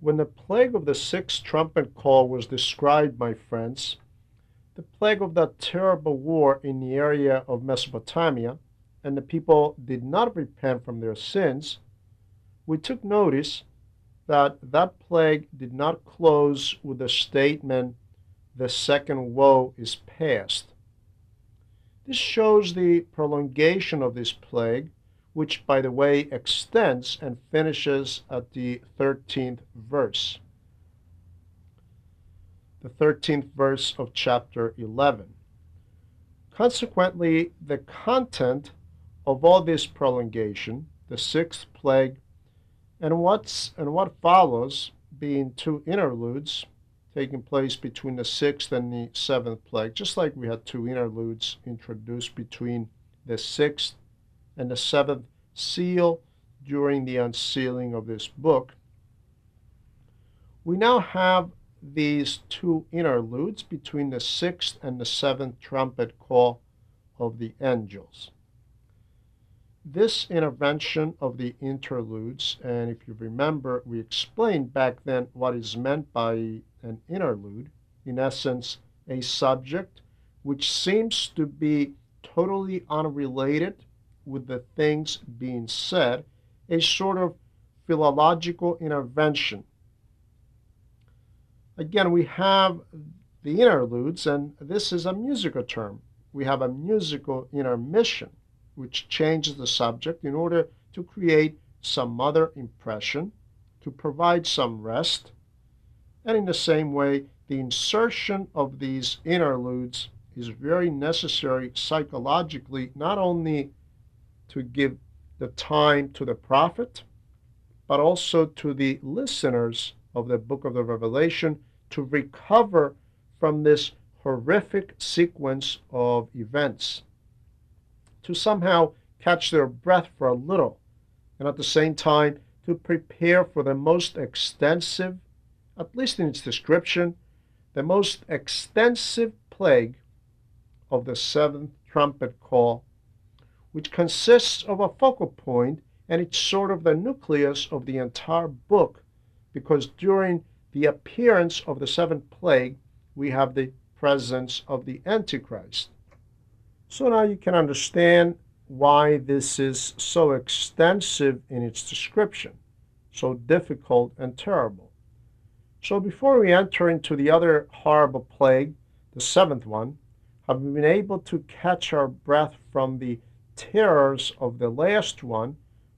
When the plague of the sixth trumpet call was described, my friends, the plague of that terrible war in the area of Mesopotamia, and the people did not repent from their sins, we took notice that that plague did not close with the statement, the second woe is past. This shows the prolongation of this plague, which, by the way, extends and finishes at the 13th verse. The 13th verse of chapter 11. Consequently, the content of all this prolongation, the sixth plague, and what's and what follows, being two interludes, taking place between the sixth and the seventh plague, just like we had two interludes introduced between the sixth and the seventh seal during the unsealing of this book. We now have these two interludes between the sixth and the seventh trumpet call of the angels. This intervention of the interludes, and if you remember, we explained back then what is meant by an interlude, in essence, a subject which seems to be totally unrelated with the things being said, a sort of philological intervention. Again, we have the interludes, and this is a musical term. We have a musical intermission which changes the subject in order to create some other impression, to provide some rest. And in the same way, the insertion of these interludes is very necessary psychologically, not only to give the time to the prophet, but also to the listeners of the book of the Revelation to recover from this horrific sequence of events to somehow catch their breath for a little, and at the same time to prepare for the most extensive, at least in its description, the most extensive plague of the seventh trumpet call, which consists of a focal point and it's sort of the nucleus of the entire book because during the appearance of the seventh plague, we have the presence of the Antichrist. So now you can understand why this is so extensive in its description, so difficult and terrible. So before we enter into the other horrible plague, the seventh one, have we been able to catch our breath from the terrors of the last one?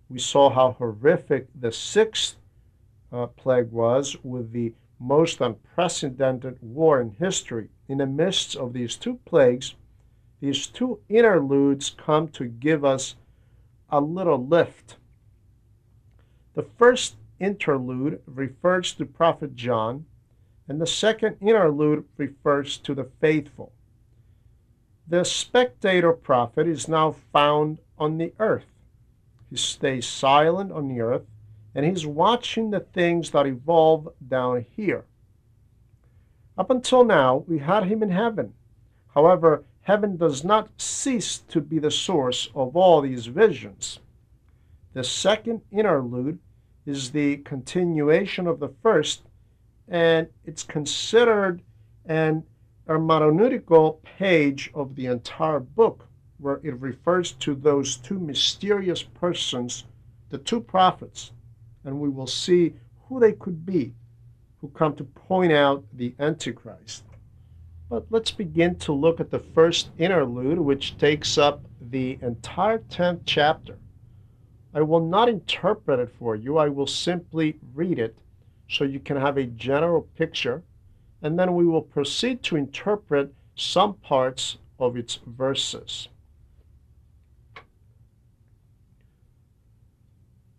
We saw how horrific the sixth uh, plague was with the most unprecedented war in history. In the midst of these two plagues, these two interludes come to give us a little lift. The first interlude refers to Prophet John, and the second interlude refers to the faithful. The spectator prophet is now found on the earth. He stays silent on the earth, and he's watching the things that evolve down here. Up until now, we had him in heaven. However, heaven does not cease to be the source of all these visions. The second interlude is the continuation of the first, and it's considered an hermeneutical page of the entire book, where it refers to those two mysterious persons, the two prophets, and we will see who they could be, who come to point out the Antichrist. But let's begin to look at the first interlude, which takes up the entire 10th chapter. I will not interpret it for you, I will simply read it so you can have a general picture, and then we will proceed to interpret some parts of its verses.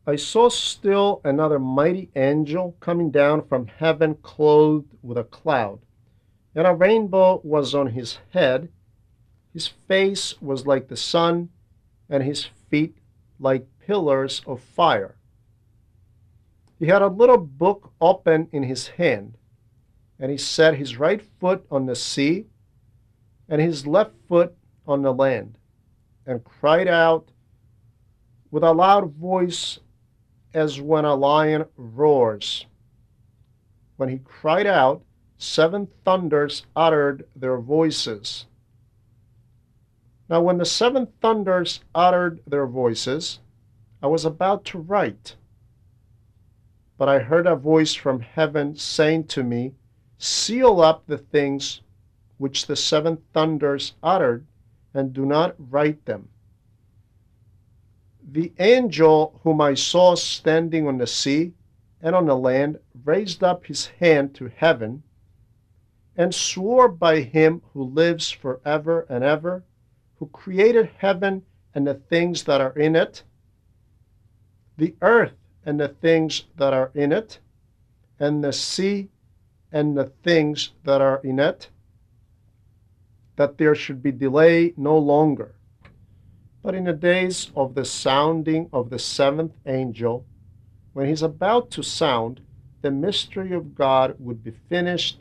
I saw still another mighty angel coming down from heaven clothed with a cloud and a rainbow was on his head. His face was like the sun, and his feet like pillars of fire. He had a little book open in his hand, and he set his right foot on the sea and his left foot on the land, and cried out with a loud voice as when a lion roars. when he cried out, seven thunders uttered their voices. Now, when the seven thunders uttered their voices, I was about to write. But I heard a voice from heaven saying to me, Seal up the things which the seven thunders uttered, and do not write them. The angel whom I saw standing on the sea and on the land raised up his hand to heaven and swore by him who lives forever and ever, who created heaven and the things that are in it, the earth and the things that are in it, and the sea and the things that are in it, that there should be delay no longer. But in the days of the sounding of the seventh angel, when he's about to sound, the mystery of God would be finished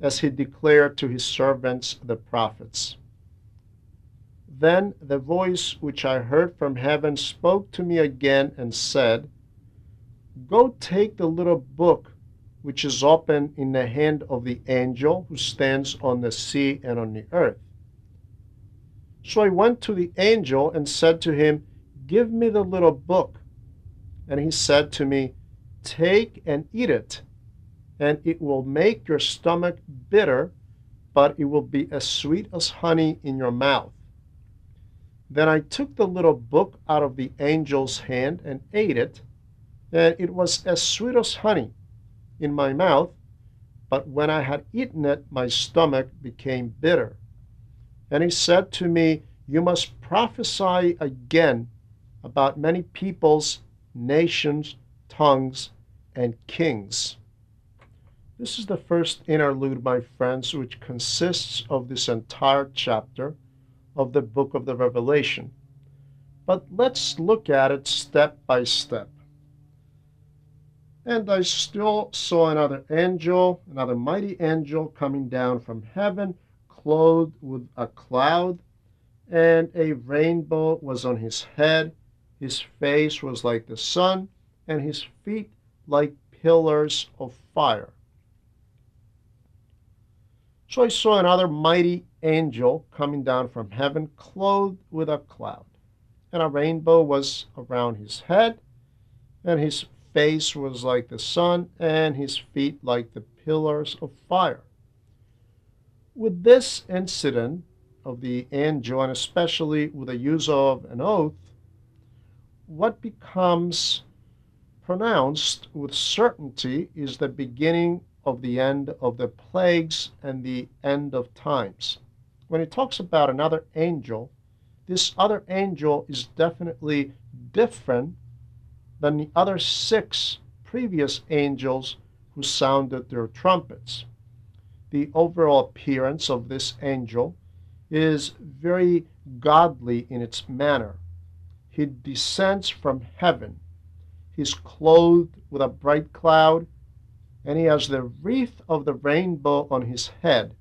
as he declared to his servants the prophets. Then the voice which I heard from heaven spoke to me again and said, Go take the little book which is open in the hand of the angel who stands on the sea and on the earth. So I went to the angel and said to him, Give me the little book. And he said to me, Take and eat it, and it will make your stomach bitter, but it will be as sweet as honey in your mouth. Then I took the little book out of the angel's hand and ate it, and it was as sweet as honey in my mouth, but when I had eaten it, my stomach became bitter. And he said to me, You must prophesy again about many peoples, nations, tongues, and kings. This is the first interlude, my friends, which consists of this entire chapter of the book of the Revelation. But let's look at it step by step. And I still saw another angel, another mighty angel coming down from heaven, clothed with a cloud, and a rainbow was on his head. His face was like the sun, and his feet like pillars of fire. So I saw another mighty angel coming down from heaven, clothed with a cloud, and a rainbow was around his head, and his face was like the sun, and his feet like the pillars of fire. With this incident of the angel, and especially with the use of an oath, what becomes pronounced with certainty is the beginning of the end of the plagues and the end of times. When it talks about another angel, this other angel is definitely different than the other six previous angels who sounded their trumpets. The overall appearance of this angel is very godly in its manner. He descends from heaven. He's clothed with a bright cloud, and he has the wreath of the rainbow on his head.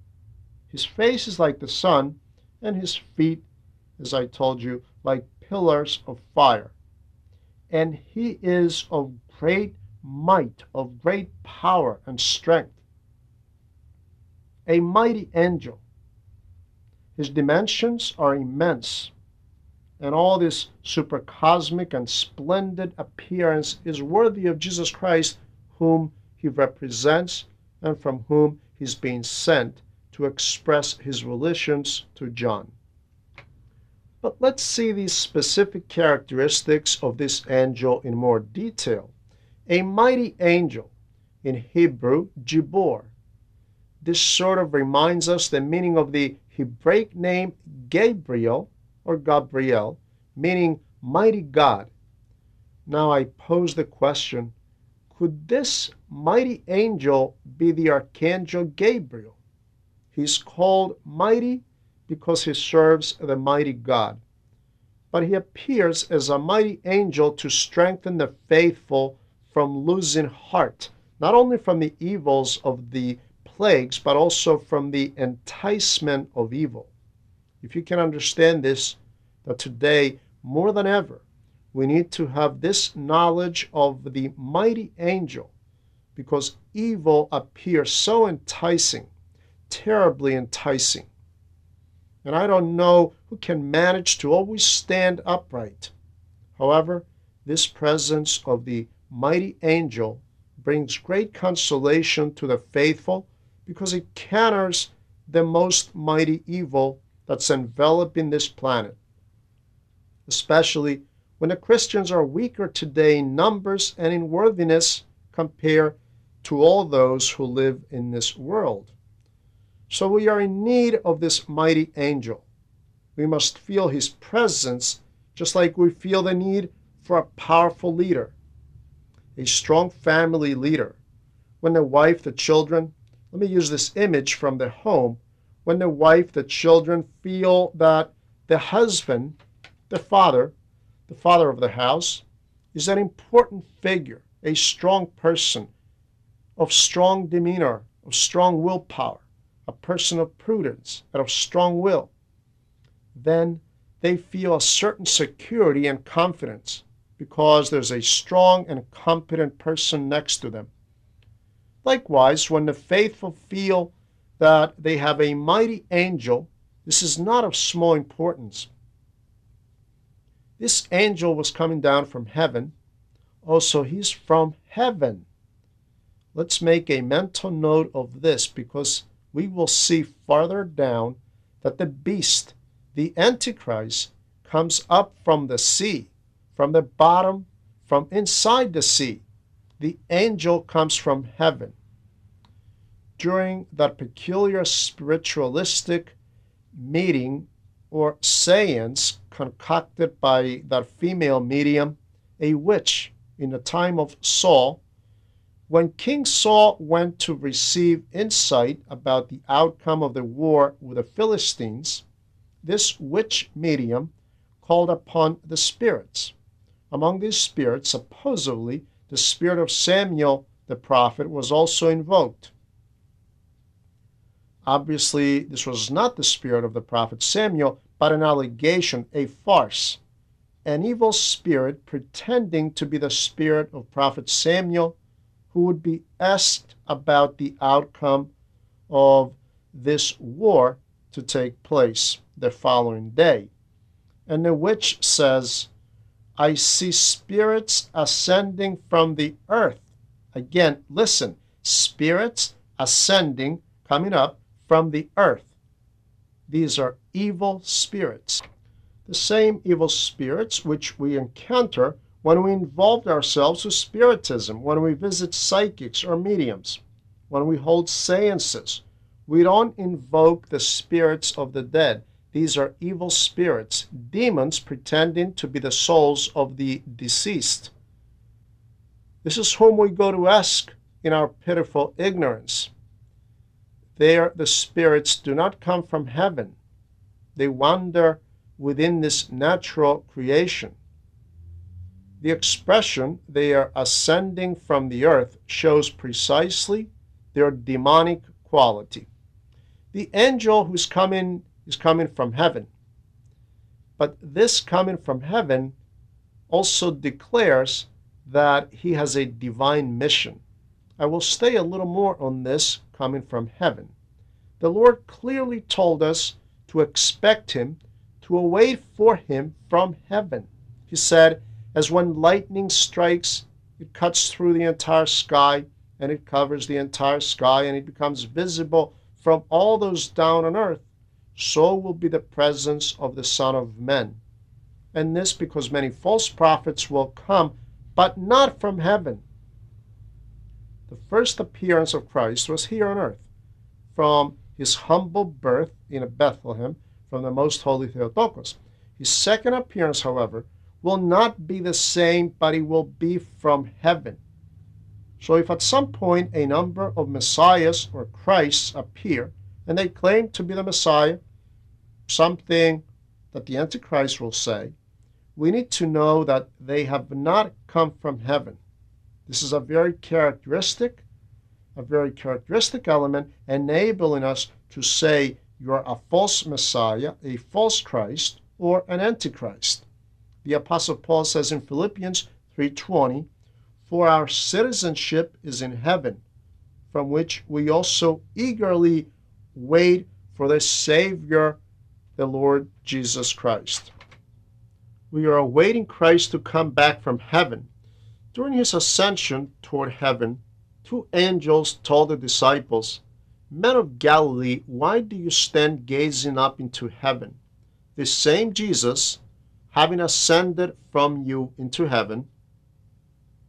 His face is like the sun, and his feet, as I told you, like pillars of fire and he is of great might, of great power and strength. A mighty angel. His dimensions are immense, and all this supercosmic and splendid appearance is worthy of Jesus Christ, whom he represents and from whom he's being sent to express his relations to John. But let's see these specific characteristics of this angel in more detail. A mighty angel, in Hebrew, Gibor. This sort of reminds us the meaning of the Hebraic name Gabriel or Gabriel, meaning mighty God. Now I pose the question could this mighty angel be the archangel Gabriel? He's called mighty because he serves the mighty God. But he appears as a mighty angel to strengthen the faithful from losing heart, not only from the evils of the plagues, but also from the enticement of evil. If you can understand this, that today, more than ever, we need to have this knowledge of the mighty angel because evil appears so enticing, terribly enticing. And I don't know who can manage to always stand upright. However, this presence of the mighty angel brings great consolation to the faithful because it counters the most mighty evil that's enveloping this planet, especially when the Christians are weaker today in numbers and in worthiness compared to all those who live in this world. So we are in need of this mighty angel. We must feel his presence just like we feel the need for a powerful leader, a strong family leader. When the wife, the children, let me use this image from the home, when the wife, the children feel that the husband, the father, the father of the house, is an important figure, a strong person of strong demeanor, of strong willpower, a person of prudence and of strong will, then they feel a certain security and confidence because there's a strong and competent person next to them. Likewise, when the faithful feel that they have a mighty angel, this is not of small importance. This angel was coming down from heaven. Also, he's from heaven. Let's make a mental note of this because we will see farther down that the beast, the Antichrist, comes up from the sea, from the bottom, from inside the sea. The angel comes from heaven. During that peculiar spiritualistic meeting or seance concocted by that female medium, a witch in the time of Saul, when King Saul went to receive insight about the outcome of the war with the Philistines, this witch medium called upon the spirits. Among these spirits, supposedly, the spirit of Samuel the prophet was also invoked. Obviously, this was not the spirit of the prophet Samuel, but an allegation, a farce, an evil spirit pretending to be the spirit of prophet Samuel, who would be asked about the outcome of this war to take place the following day. And the witch says, I see spirits ascending from the earth. Again, listen, spirits ascending, coming up from the earth. These are evil spirits. The same evil spirits which we encounter when we involve ourselves with spiritism, when we visit psychics or mediums, when we hold seances. We don't invoke the spirits of the dead. These are evil spirits, demons pretending to be the souls of the deceased. This is whom we go to ask in our pitiful ignorance. There, the spirits do not come from heaven. They wander within this natural creation. The expression they are ascending from the earth shows precisely their demonic quality. The angel who's coming is coming from heaven. But this coming from heaven also declares that he has a divine mission. I will stay a little more on this coming from heaven. The Lord clearly told us to expect him, to await for him from heaven. He said, as when lightning strikes, it cuts through the entire sky and it covers the entire sky and it becomes visible from all those down on earth, so will be the presence of the Son of Man. And this because many false prophets will come, but not from heaven. The first appearance of Christ was here on earth, from his humble birth in Bethlehem from the most holy Theotokos. His second appearance, however, will not be the same, but it will be from heaven. So if at some point a number of messiahs or Christs appear, and they claim to be the Messiah, something that the Antichrist will say, we need to know that they have not come from heaven. This is a very characteristic, a very characteristic element enabling us to say you're a false Messiah, a false Christ, or an Antichrist. The Apostle Paul says in Philippians 3:20, For our citizenship is in heaven, from which we also eagerly wait for the Savior, the Lord Jesus Christ. We are awaiting Christ to come back from heaven. During his ascension toward heaven, two angels told the disciples, Men of Galilee, why do you stand gazing up into heaven? The same Jesus, having ascended from you into heaven,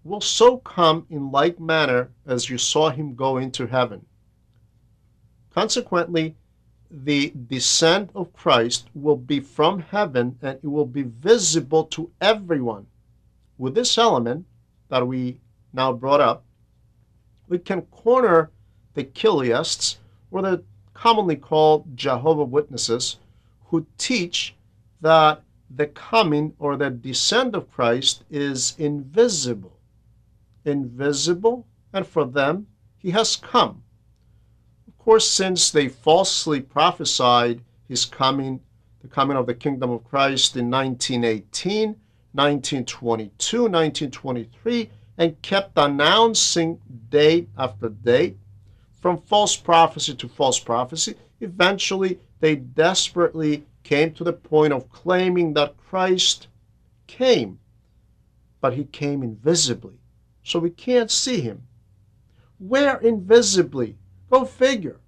will so come in like manner as you saw him go into heaven. Consequently, the descent of Christ will be from heaven and it will be visible to everyone. With this element that we now brought up, we can corner the Chiliasts, or the commonly called Jehovah Witnesses, who teach that the coming or the descent of Christ is invisible. Invisible, and for them, he has come. Of course, since they falsely prophesied his coming, the coming of the kingdom of Christ in 1918, 1922, 1923, and kept announcing date after date, from false prophecy to false prophecy, eventually they desperately came to the point of claiming that Christ came, but he came invisibly, so we can't see him. Where invisibly? Go figure.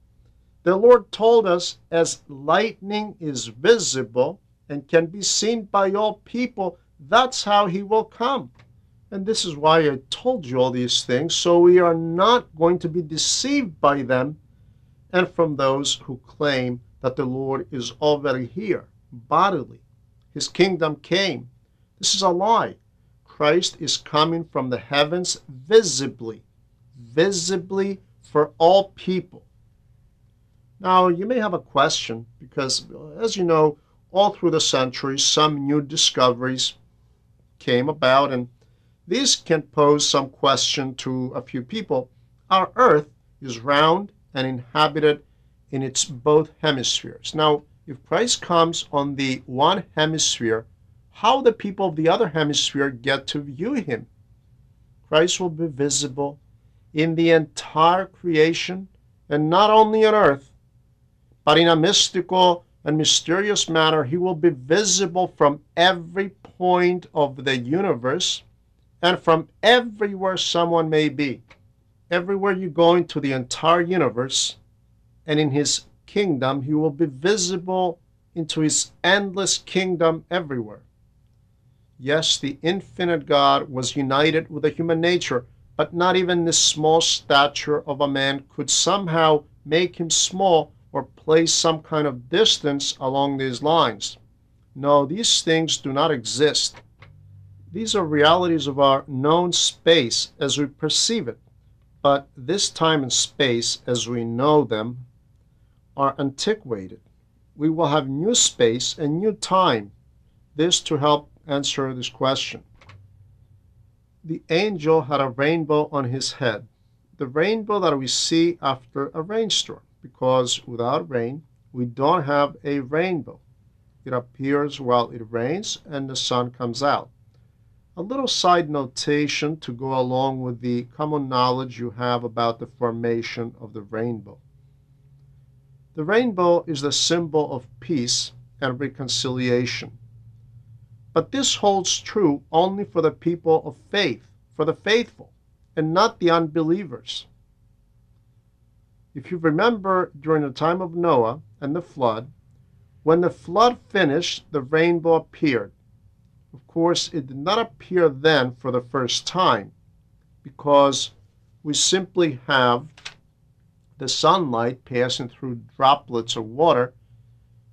The Lord told us, as lightning is visible and can be seen by all people, that's how he will come. And this is why I told you all these things, so we are not going to be deceived by them and from those who claim that the Lord is already here, bodily. His kingdom came. This is a lie. Christ is coming from the heavens visibly, visibly for all people. Now, you may have a question because, as you know, all through the centuries, some new discoveries came about and this can pose some question to a few people. Our Earth is round and inhabited in its both hemispheres. Now, if Christ comes on the one hemisphere, how the people of the other hemisphere get to view him? Christ will be visible in the entire creation and not only on earth, but in a mystical and mysterious manner, he will be visible from every point of the universe and from everywhere someone may be. Everywhere you go into the entire universe, and in his kingdom, he will be visible into his endless kingdom everywhere. Yes, the infinite God was united with the human nature, but not even the small stature of a man could somehow make him small or place some kind of distance along these lines. No, these things do not exist. These are realities of our known space as we perceive it, but this time and space as we know them are antiquated. We will have new space and new time. This to help answer this question. The angel had a rainbow on his head, the rainbow that we see after a rainstorm, because without rain, we don't have a rainbow. It appears while it rains and the sun comes out. A little side notation to go along with the common knowledge you have about the formation of the rainbow. The rainbow is the symbol of peace and reconciliation. But this holds true only for the people of faith, for the faithful, and not the unbelievers. If you remember during the time of Noah and the flood, when the flood finished, the rainbow appeared. Of course, it did not appear then for the first time because we simply have the sunlight passing through droplets of water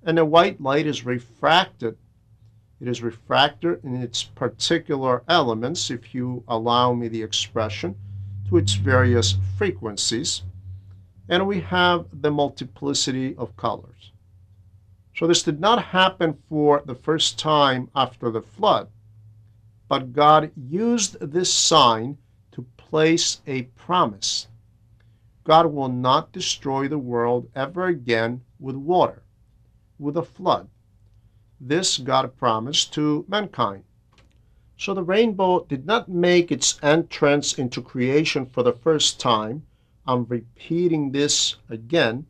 and the white light is refracted. It is refracted in its particular elements, if you allow me the expression, to its various frequencies. And we have the multiplicity of colors. So this did not happen for the first time after the flood, but God used this sign to place a promise. God will not destroy the world ever again with water, with a flood. This God promised to mankind. So the rainbow did not make its entrance into creation for the first time. I'm repeating this again.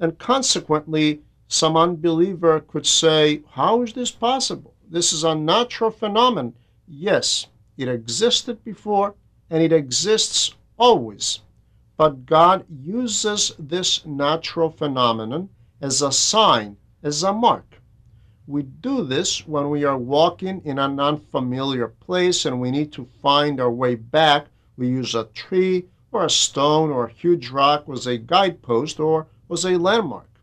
And consequently, some unbeliever could say, How is this possible? This is a natural phenomenon. Yes, it existed before and it exists always. But God uses this natural phenomenon as a sign, as a mark. We do this when we are walking in an unfamiliar place and we need to find our way back. We use a tree or a stone or a huge rock as a guidepost or as a landmark.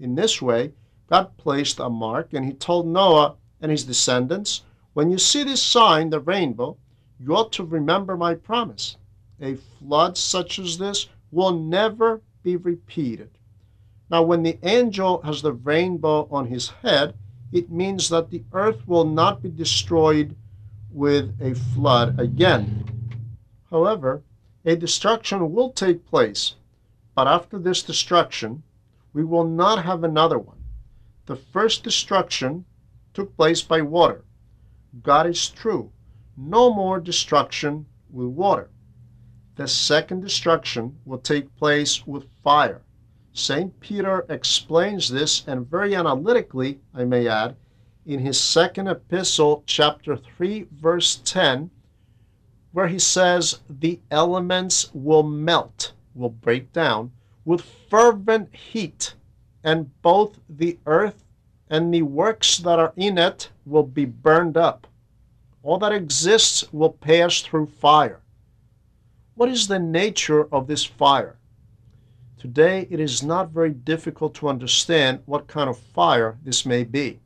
In this way, God placed a mark and he told Noah and his descendants, When you see this sign, the rainbow, you ought to remember my promise. A flood such as this will never be repeated. Now, when the angel has the rainbow on his head, it means that the earth will not be destroyed with a flood again. However, a destruction will take place, but after this destruction, we will not have another one. The first destruction took place by water. God is true. No more destruction with water. The second destruction will take place with fire. St. Peter explains this, and very analytically, I may add, in his second epistle, chapter 3, verse 10, where he says, The elements will melt, will break down, with fervent heat, and both the earth and the works that are in it will be burned up. All that exists will pass through fire. What is the nature of this fire? Today, it is not very difficult to understand what kind of fire this may be.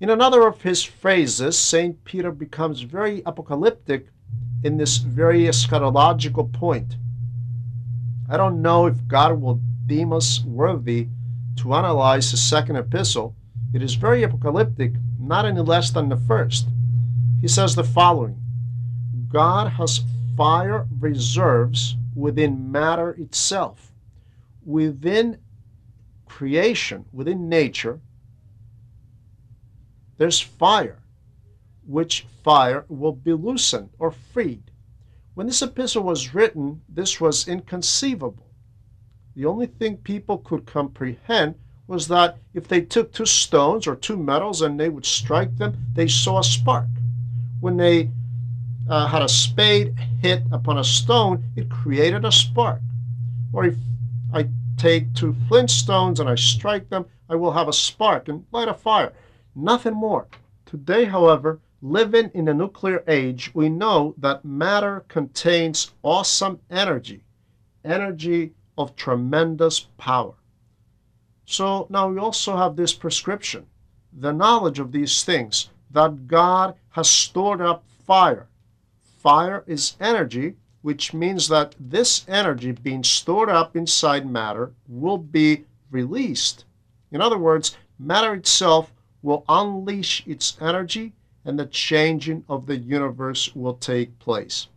In another of his phrases, St. Peter becomes very apocalyptic in this very eschatological point. I don't know if God will deem us worthy to analyze his second epistle. It is very apocalyptic, not any less than the first. He says the following God has fire reserves within matter itself, within creation, within nature, there's fire, which fire will be loosened or freed. When this epistle was written, this was inconceivable. The only thing people could comprehend was that if they took two stones or two metals and they would strike them, they saw a spark. When they uh, had a spade hit upon a stone, it created a spark. Or if I take two flint stones and I strike them, I will have a spark and light a fire. Nothing more. Today, however, living in a nuclear age, we know that matter contains awesome energy, energy of tremendous power. So now we also have this prescription, the knowledge of these things, that God has stored up fire Fire is energy, which means that this energy being stored up inside matter will be released. In other words, matter itself will unleash its energy and the changing of the universe will take place.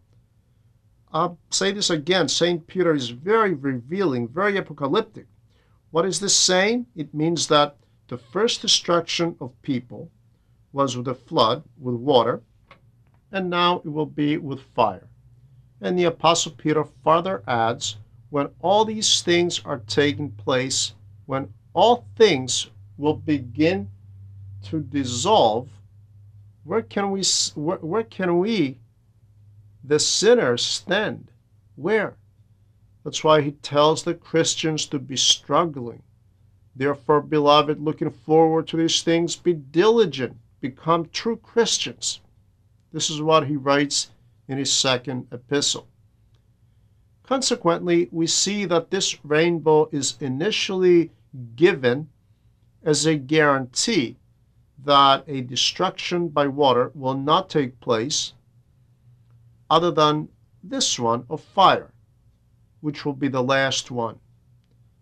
I'll say this again. St. Peter is very revealing, very apocalyptic. What is this saying? It means that the first destruction of people was with a flood, with water, and now it will be with fire. And the Apostle Peter further adds, when all these things are taking place, when all things will begin to dissolve, where can we, where, where can we, the sinners, stand? Where? That's why he tells the Christians to be struggling. Therefore, beloved, looking forward to these things, be diligent, become true Christians. This is what he writes in his second epistle. Consequently, we see that this rainbow is initially given as a guarantee that a destruction by water will not take place other than this one of fire, which will be the last one.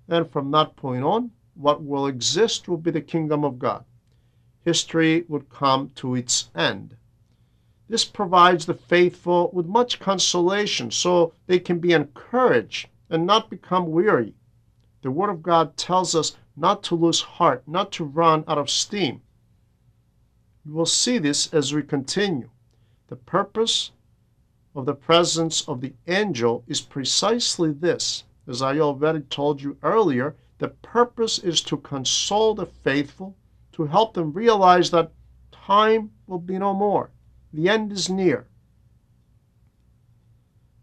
And from that point on, what will exist will be the kingdom of God. History would come to its end. This provides the faithful with much consolation so they can be encouraged and not become weary. The Word of God tells us not to lose heart, not to run out of steam. We will see this as we continue. The purpose of the presence of the angel is precisely this. As I already told you earlier, the purpose is to console the faithful, to help them realize that time will be no more. The end is near.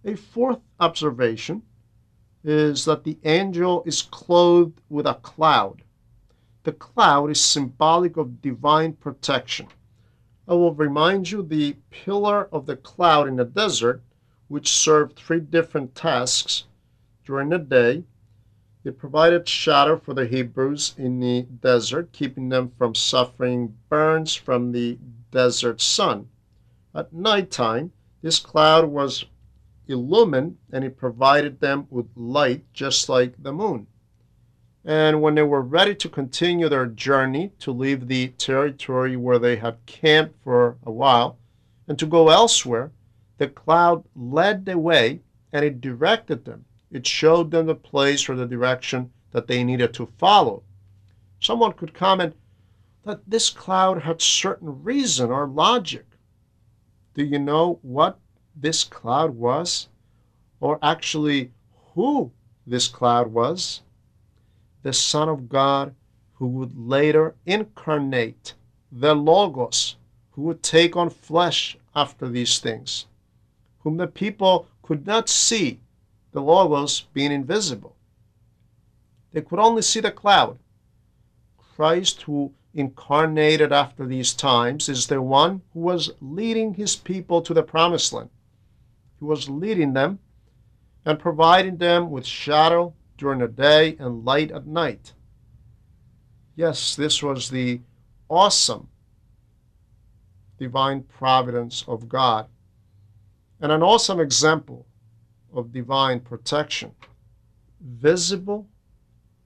A fourth observation is that the angel is clothed with a cloud. The cloud is symbolic of divine protection. I will remind you the pillar of the cloud in the desert, which served three different tasks during the day. It provided shadow for the Hebrews in the desert, keeping them from suffering burns from the desert sun. At nighttime, this cloud was illumined and it provided them with light just like the moon. And when they were ready to continue their journey to leave the territory where they had camped for a while and to go elsewhere, the cloud led the way and it directed them. It showed them the place or the direction that they needed to follow. Someone could comment that this cloud had certain reason or logic. Do you know what this cloud was? Or actually, who this cloud was? the Son of God who would later incarnate, the Logos, who would take on flesh after these things, whom the people could not see, the Logos being invisible. They could only see the cloud. Christ, who incarnated after these times, is the one who was leading his people to the promised land. He was leading them and providing them with shadow during the day and light at night. Yes, this was the awesome divine providence of God and an awesome example of divine protection. Visible,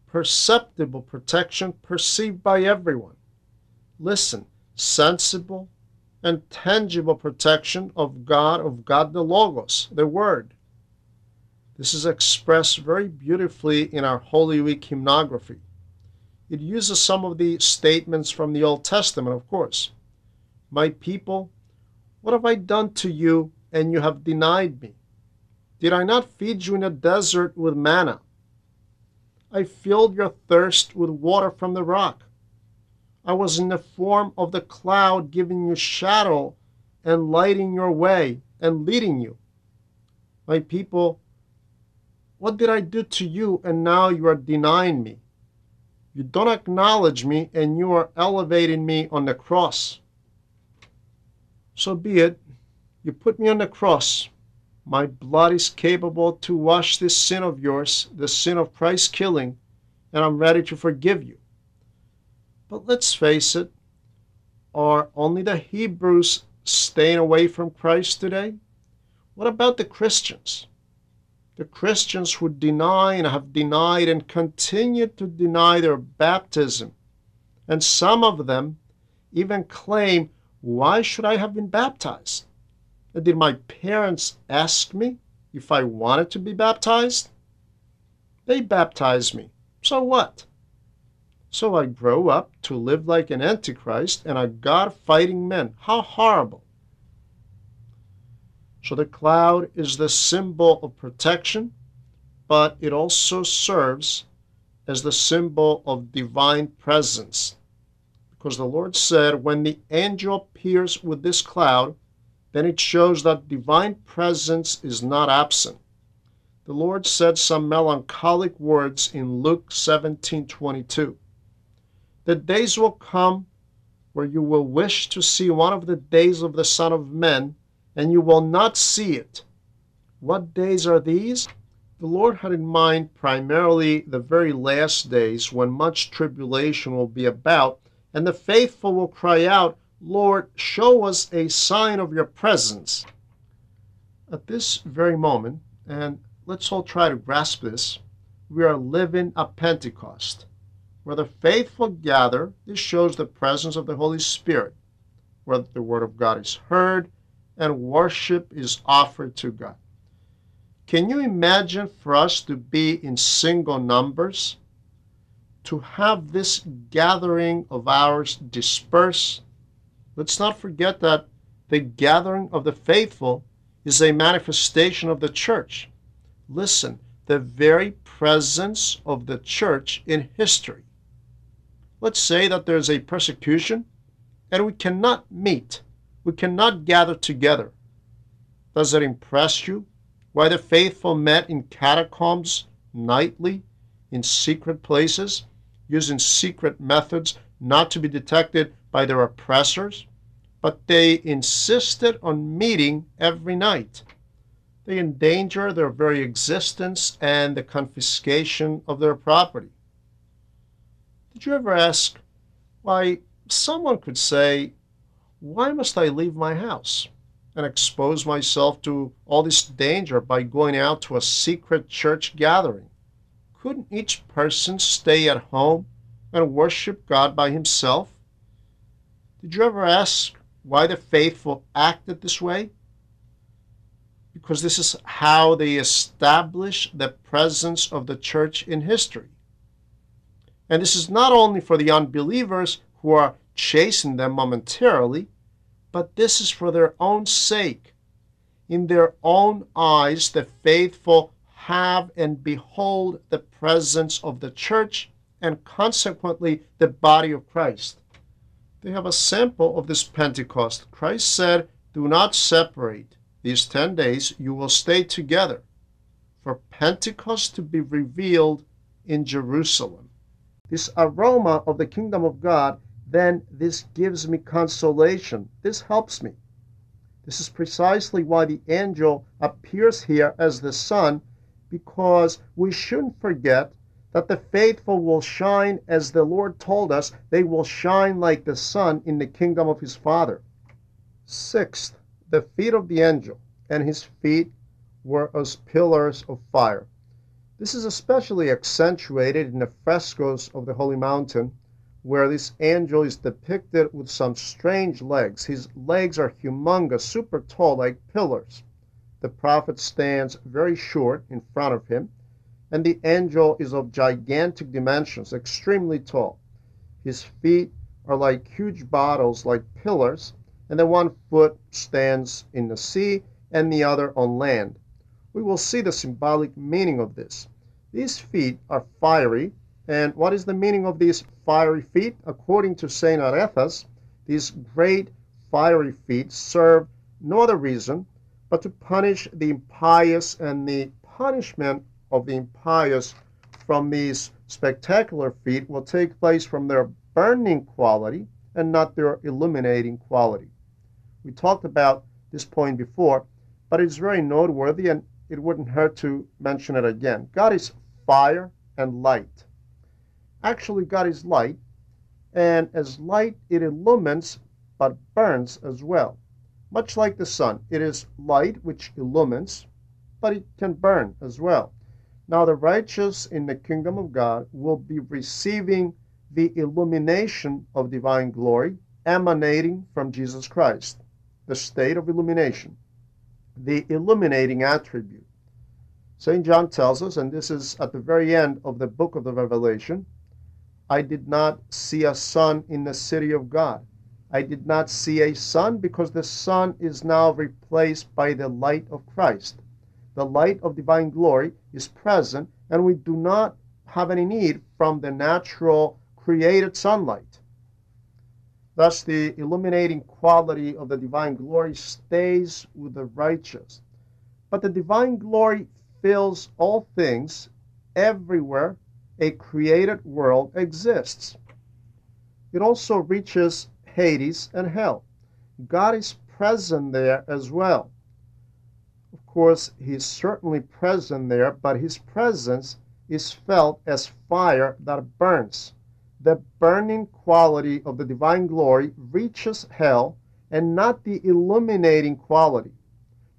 perceptible protection perceived by everyone. Listen, sensible and tangible protection of God, of God the Logos, the Word. This is expressed very beautifully in our Holy Week hymnography. It uses some of the statements from the Old Testament, of course. My people, what have I done to you and you have denied me? Did I not feed you in the desert with manna? I filled your thirst with water from the rock. I was in the form of the cloud, giving you shadow and lighting your way and leading you. My people, what did I do to you and now you are denying me? You don't acknowledge me and you are elevating me on the cross. So be it. You put me on the cross. My blood is capable to wash this sin of yours, the sin of Christ's killing, and I'm ready to forgive you. But let's face it, are only the Hebrews staying away from Christ today? What about the Christians? the Christians who deny and have denied and continue to deny their baptism. And some of them even claim, Why should I have been baptized? Did my parents ask me if I wanted to be baptized? They baptized me. So what? So I grow up to live like an antichrist and a God fighting man. How horrible. So the cloud is the symbol of protection, but it also serves as the symbol of divine presence. Because the Lord said, when the angel appears with this cloud, then it shows that divine presence is not absent. The Lord said some melancholic words in Luke 17:22. The days will come where you will wish to see one of the days of the Son of Man and you will not see it. What days are these? The Lord had in mind primarily the very last days when much tribulation will be about, and the faithful will cry out, Lord, show us a sign of your presence. At this very moment, and let's all try to grasp this, we are living a Pentecost. Where the faithful gather, this shows the presence of the Holy Spirit. Where the Word of God is heard, and worship is offered to God. Can you imagine for us to be in single numbers? To have this gathering of ours disperse Let's not forget that the gathering of the faithful is a manifestation of the church. Listen, the very presence of the church in history. Let's say that there's a persecution and we cannot meet, we cannot gather together. Does it impress you why the faithful met in catacombs nightly, in secret places, using secret methods not to be detected by their oppressors? But they insisted on meeting every night. They endanger their very existence and the confiscation of their property. Did you ever ask why someone could say, Why must I leave my house and expose myself to all this danger by going out to a secret church gathering? Couldn't each person stay at home and worship God by himself? Did you ever ask why the faithful acted this way? Because this is how they establish the presence of the church in history. And this is not only for the unbelievers who are chasing them momentarily, but this is for their own sake. In their own eyes, the faithful have and behold the presence of the church and consequently the body of Christ. They have a sample of this Pentecost. Christ said, Do not separate. These 10 days you will stay together for Pentecost to be revealed in Jerusalem. This aroma of the kingdom of God then this gives me consolation. This helps me. This is precisely why the angel appears here as the sun, because we shouldn't forget that the faithful will shine as the Lord told us, they will shine like the sun in the kingdom of his Father. Sixth, the feet of the angel and his feet were as pillars of fire. This is especially accentuated in the frescoes of the Holy Mountain where this angel is depicted with some strange legs. His legs are humongous, super tall, like pillars. The prophet stands very short in front of him, and the angel is of gigantic dimensions, extremely tall. His feet are like huge bottles, like pillars, and the one foot stands in the sea and the other on land. We will see the symbolic meaning of this. These feet are fiery, and what is the meaning of these fiery feet? According to St. Arethás, these great fiery feet serve no other reason but to punish the impious, and the punishment of the impious from these spectacular feet will take place from their burning quality and not their illuminating quality. We talked about this point before, but it's very noteworthy and it wouldn't hurt to mention it again. God is fire and light actually God is light, and as light it illumines but burns as well. Much like the sun, it is light which illumines, but it can burn as well. Now, the righteous in the kingdom of God will be receiving the illumination of divine glory emanating from Jesus Christ, the state of illumination, the illuminating attribute. St. John tells us, and this is at the very end of the book of the Revelation, I did not see a sun in the city of God. I did not see a sun because the sun is now replaced by the light of Christ. The light of divine glory is present, and we do not have any need from the natural created sunlight. Thus, the illuminating quality of the divine glory stays with the righteous. But the divine glory fills all things everywhere a created world exists. It also reaches Hades and hell. God is present there as well. Of course, He's certainly present there, but His presence is felt as fire that burns. The burning quality of the divine glory reaches hell and not the illuminating quality.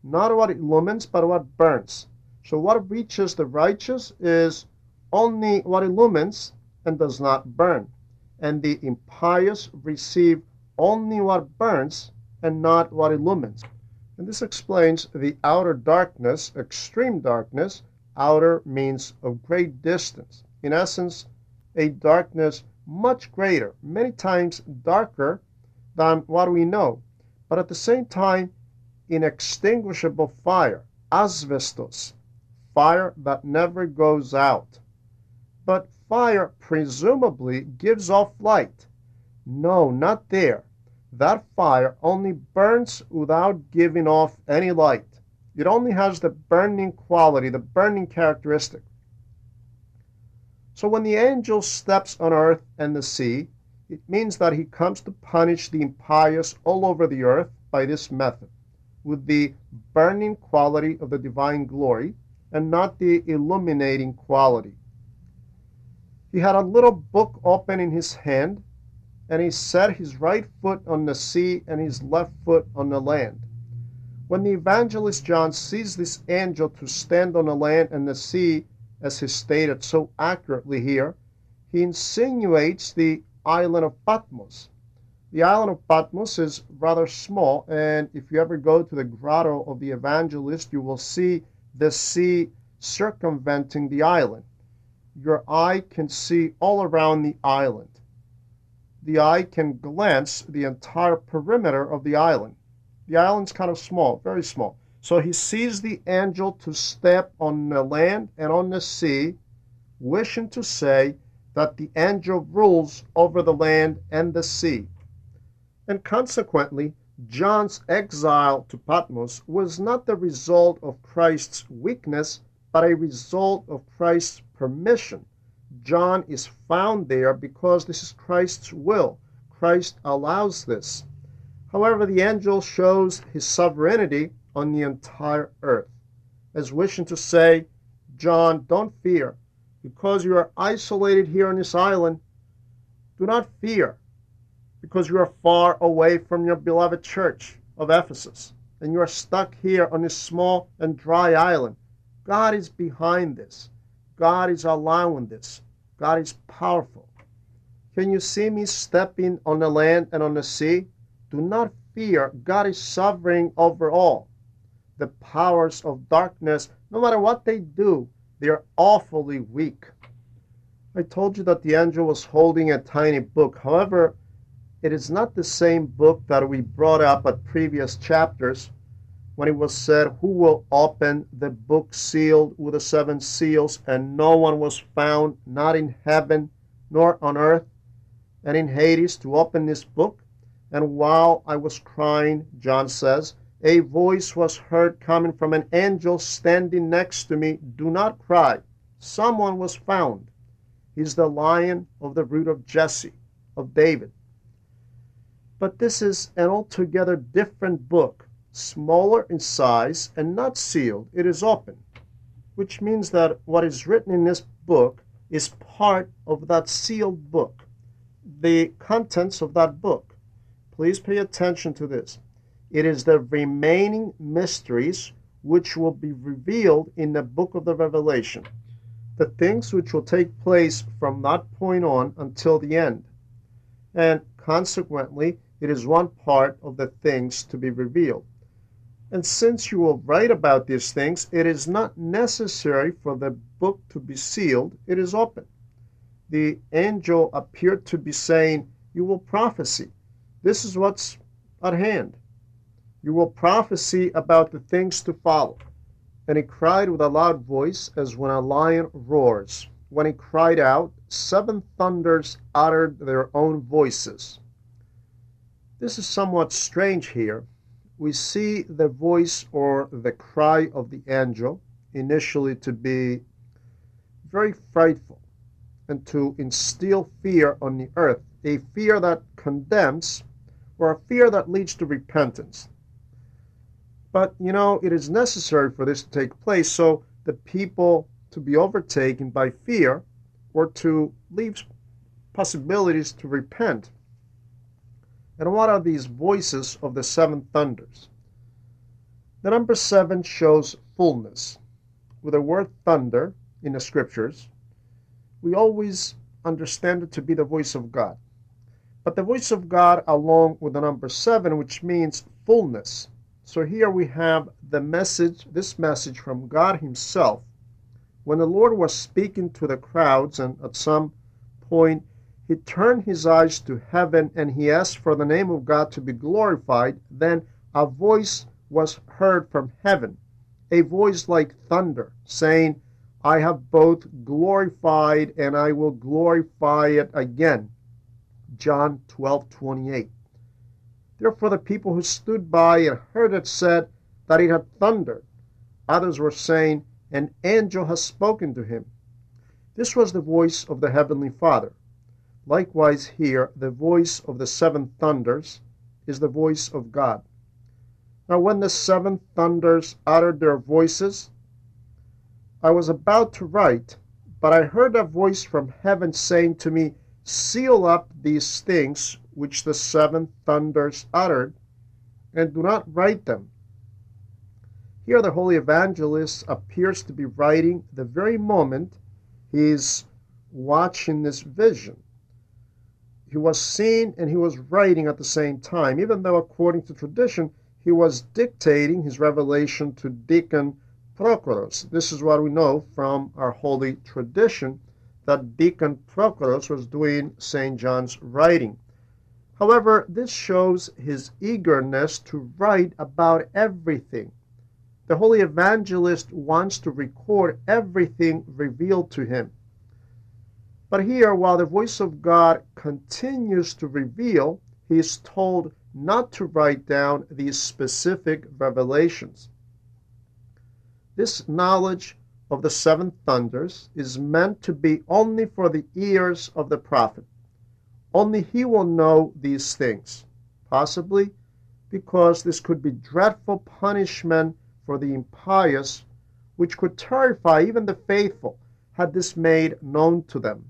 Not what illumines, but what burns. So, what reaches the righteous is only what illumines and does not burn, and the impious receive only what burns and not what illumines. And this explains the outer darkness, extreme darkness. Outer means of great distance. In essence, a darkness much greater, many times darker than what we know, but at the same time, inextinguishable fire, asbestos, fire that never goes out. But fire presumably gives off light. No, not there. That fire only burns without giving off any light. It only has the burning quality, the burning characteristic. So when the angel steps on earth and the sea, it means that he comes to punish the impious all over the earth by this method, with the burning quality of the divine glory and not the illuminating quality. He had a little book open in his hand, and he set his right foot on the sea and his left foot on the land. When the evangelist John sees this angel to stand on the land and the sea, as he stated so accurately here, he insinuates the island of Patmos. The island of Patmos is rather small, and if you ever go to the grotto of the evangelist, you will see the sea circumventing the island. Your eye can see all around the island. The eye can glance the entire perimeter of the island. The island's kind of small, very small. So he sees the angel to step on the land and on the sea, wishing to say that the angel rules over the land and the sea. And consequently, John's exile to Patmos was not the result of Christ's weakness, but a result of Christ's permission. John is found there because this is Christ's will. Christ allows this. However, the angel shows his sovereignty on the entire earth, as wishing to say, John, don't fear, because you are isolated here on this island. Do not fear, because you are far away from your beloved church of Ephesus, and you are stuck here on this small and dry island. God is behind this. God is allowing this. God is powerful. Can you see me stepping on the land and on the sea? Do not fear. God is sovereign over all. The powers of darkness, no matter what they do, they are awfully weak. I told you that the angel was holding a tiny book. However, it is not the same book that we brought up at previous chapters when it was said, Who will open the book sealed with the seven seals? And no one was found, not in heaven, nor on earth, and in Hades, to open this book. And while I was crying, John says, a voice was heard coming from an angel standing next to me. Do not cry. Someone was found. He's the lion of the root of Jesse, of David. But this is an altogether different book, smaller in size and not sealed. It is open, which means that what is written in this book is part of that sealed book, the contents of that book. Please pay attention to this. It is the remaining mysteries which will be revealed in the book of the Revelation, the things which will take place from that point on until the end. And consequently, it is one part of the things to be revealed. And since you will write about these things, it is not necessary for the book to be sealed, it is open. The angel appeared to be saying, You will prophesy this is what's at hand. You will prophesy about the things to follow. And he cried with a loud voice, as when a lion roars. When he cried out, seven thunders uttered their own voices. This is somewhat strange here. We see the voice or the cry of the angel initially to be very frightful and to instill fear on the earth, a fear that condemns or a fear that leads to repentance. But, you know, it is necessary for this to take place so the people to be overtaken by fear or to leave possibilities to repent. And what are these voices of the seven thunders? The number seven shows fullness. With the word thunder in the scriptures, we always understand it to be the voice of God. But the voice of God along with the number seven, which means fullness. So here we have the message, this message from God Himself. When the Lord was speaking to the crowds, and at some point he turned his eyes to heaven and he asked for the name of God to be glorified, then a voice was heard from heaven, a voice like thunder, saying, I have both glorified and I will glorify it again. John 12 28. Therefore, the people who stood by and heard it said that it had thundered. Others were saying, An angel has spoken to him. This was the voice of the Heavenly Father. Likewise, here, the voice of the seven thunders is the voice of God. Now, when the seven thunders uttered their voices, I was about to write, but I heard a voice from heaven saying to me, Seal up these things which the seven thunders uttered, and do not write them. Here, the Holy Evangelist appears to be writing the very moment he is watching this vision he was seeing and he was writing at the same time, even though, according to tradition, he was dictating his revelation to Deacon Prochorus. This is what we know from our holy tradition that Deacon Prochorus was doing St. John's writing. However, this shows his eagerness to write about everything. The Holy Evangelist wants to record everything revealed to him. But here, while the voice of God continues to reveal, he is told not to write down these specific revelations. This knowledge of the seven thunders is meant to be only for the ears of the prophet. Only he will know these things, possibly because this could be dreadful punishment for the impious, which could terrify even the faithful had this made known to them.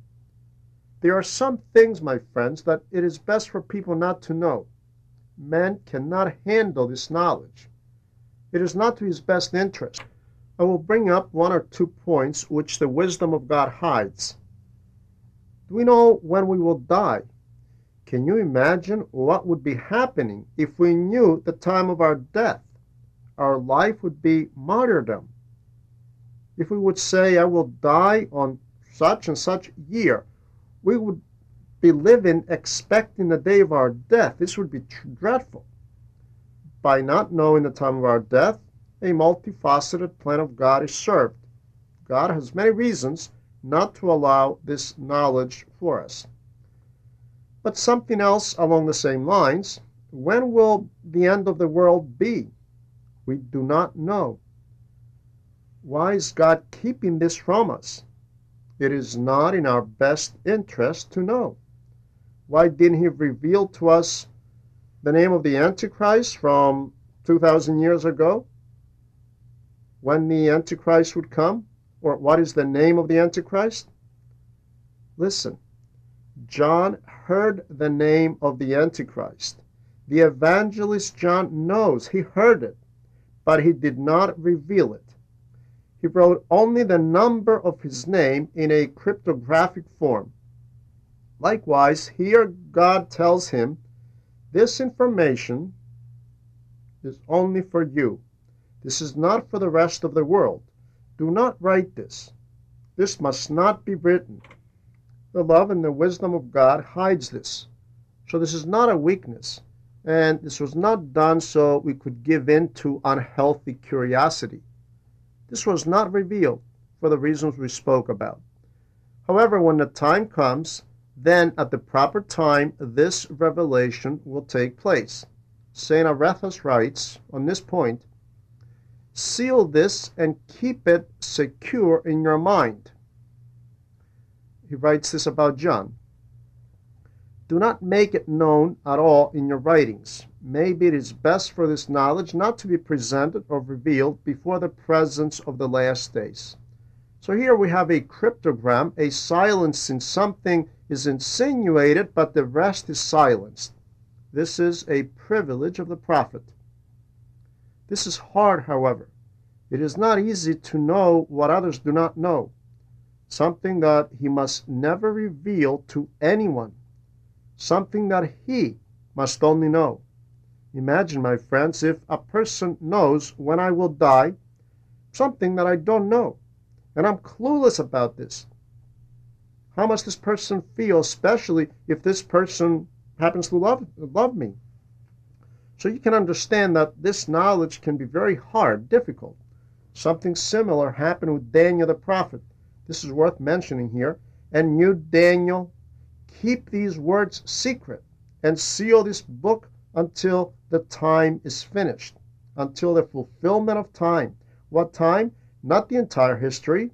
There are some things, my friends, that it is best for people not to know. Man cannot handle this knowledge. It is not to his best interest. I will bring up one or two points which the wisdom of God hides. Do we know when we will die? Can you imagine what would be happening if we knew the time of our death? Our life would be martyrdom. If we would say, I will die on such and such year, we would be living expecting the day of our death. This would be dreadful. By not knowing the time of our death, a multifaceted plan of God is served. God has many reasons not to allow this knowledge for us. But something else along the same lines when will the end of the world be? We do not know. Why is God keeping this from us? It is not in our best interest to know. Why didn't he reveal to us the name of the Antichrist from 2,000 years ago? When the Antichrist would come? Or what is the name of the Antichrist? Listen, John heard the name of the Antichrist. The evangelist John knows, he heard it, but he did not reveal it he wrote only the number of his name in a cryptographic form. Likewise, here God tells him, This information is only for you. This is not for the rest of the world. Do not write this. This must not be written. The love and the wisdom of God hides this. So this is not a weakness. And this was not done so we could give in to unhealthy curiosity. This was not revealed for the reasons we spoke about. However, when the time comes, then at the proper time this revelation will take place. St. Arethas writes on this point Seal this and keep it secure in your mind. He writes this about John. Do not make it known at all in your writings. Maybe it is best for this knowledge not to be presented or revealed before the presence of the last days. So here we have a cryptogram, a silence in something is insinuated, but the rest is silenced. This is a privilege of the prophet. This is hard, however. It is not easy to know what others do not know, something that he must never reveal to anyone something that he must only know. Imagine, my friends, if a person knows when I will die, something that I don't know, and I'm clueless about this. how must this person feel, especially if this person happens to love, love me? So you can understand that this knowledge can be very hard, difficult. Something similar happened with Daniel the prophet. This is worth mentioning here. And you, Daniel, keep these words secret and seal this book until the time is finished, until the fulfillment of time. What time? Not the entire history,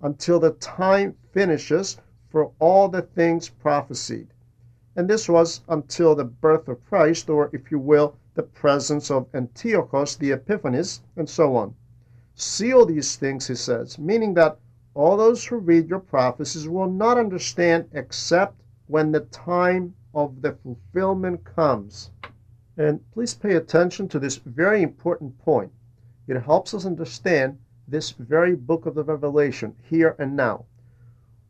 until the time finishes for all the things prophesied. And this was until the birth of Christ, or if you will, the presence of Antiochus the Epiphanes, and so on. Seal these things, he says, meaning that all those who read your prophecies will not understand except when the time of the fulfillment comes. And please pay attention to this very important point. It helps us understand this very book of the Revelation here and now.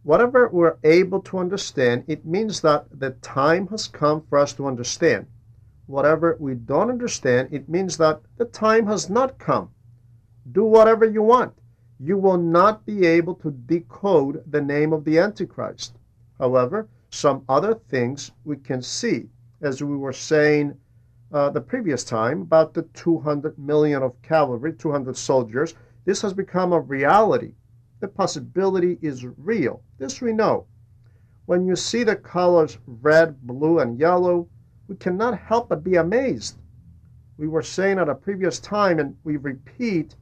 Whatever we're able to understand, it means that the time has come for us to understand. Whatever we don't understand, it means that the time has not come. Do whatever you want. You will not be able to decode the name of the Antichrist. However, some other things we can see, as we were saying uh, the previous time about the 200 million of cavalry, 200 soldiers. This has become a reality the possibility is real. This we know. When you see the colors red, blue, and yellow, we cannot help but be amazed. We were saying at a previous time, and we repeat,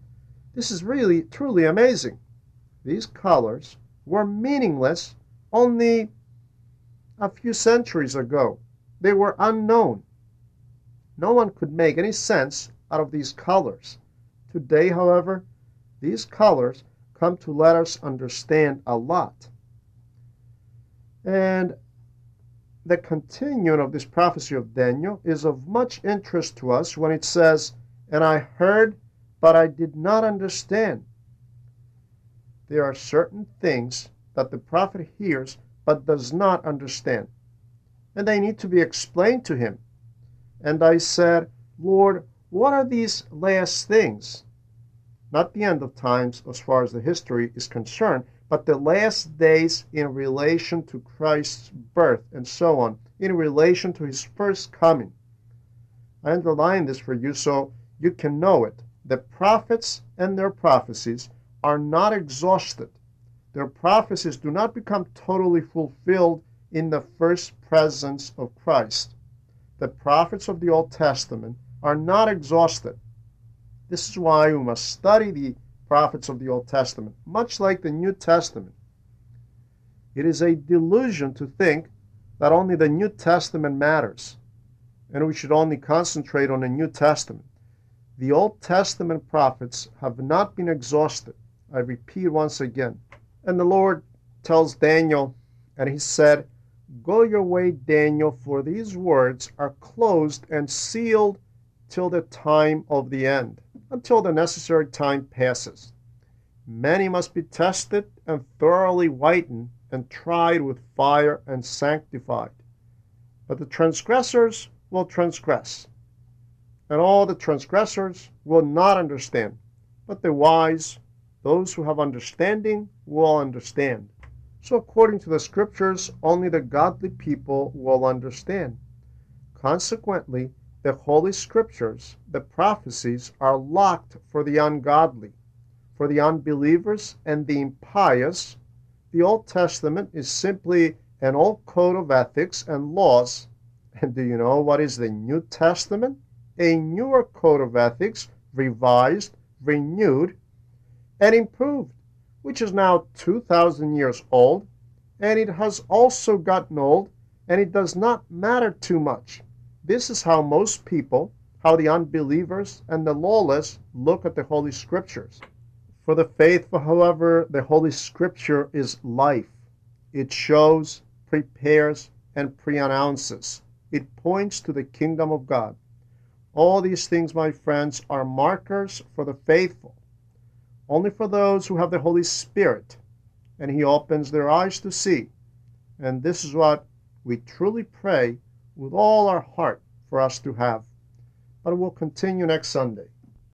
this is really, truly amazing. These colors were meaningless only a few centuries ago. They were unknown. No one could make any sense out of these colors. Today, however, these colors come to let us understand a lot. And the continuing of this prophecy of Daniel is of much interest to us when it says, And I heard, but I did not understand. There are certain things that the prophet hears but does not understand, and they need to be explained to him. And I said, Lord, what are these last things? not the end of times as far as the history is concerned, but the last days in relation to Christ's birth and so on, in relation to his first coming. I underline this for you so you can know it. The prophets and their prophecies are not exhausted. Their prophecies do not become totally fulfilled in the first presence of Christ. The prophets of the Old Testament are not exhausted. This is why we must study the prophets of the Old Testament, much like the New Testament. It is a delusion to think that only the New Testament matters and we should only concentrate on the New Testament. The Old Testament prophets have not been exhausted. I repeat once again. And the Lord tells Daniel, and he said, Go your way, Daniel, for these words are closed and sealed till the time of the end until the necessary time passes. Many must be tested and thoroughly whitened and tried with fire and sanctified. But the transgressors will transgress, and all the transgressors will not understand. But the wise, those who have understanding, will understand. So, according to the scriptures, only the godly people will understand. Consequently, the Holy Scriptures, the prophecies, are locked for the ungodly. For the unbelievers and the impious, the Old Testament is simply an old code of ethics and laws. And do you know what is the New Testament? A newer code of ethics, revised, renewed, and improved, which is now 2,000 years old, and it has also gotten old, and it does not matter too much this is how most people, how the unbelievers and the lawless look at the Holy Scriptures. For the faithful, however, the Holy Scripture is life. It shows, prepares, and preannounces. It points to the kingdom of God. All these things, my friends, are markers for the faithful, only for those who have the Holy Spirit, and He opens their eyes to see. And this is what we truly pray with all our heart for us to have. But we'll continue next Sunday.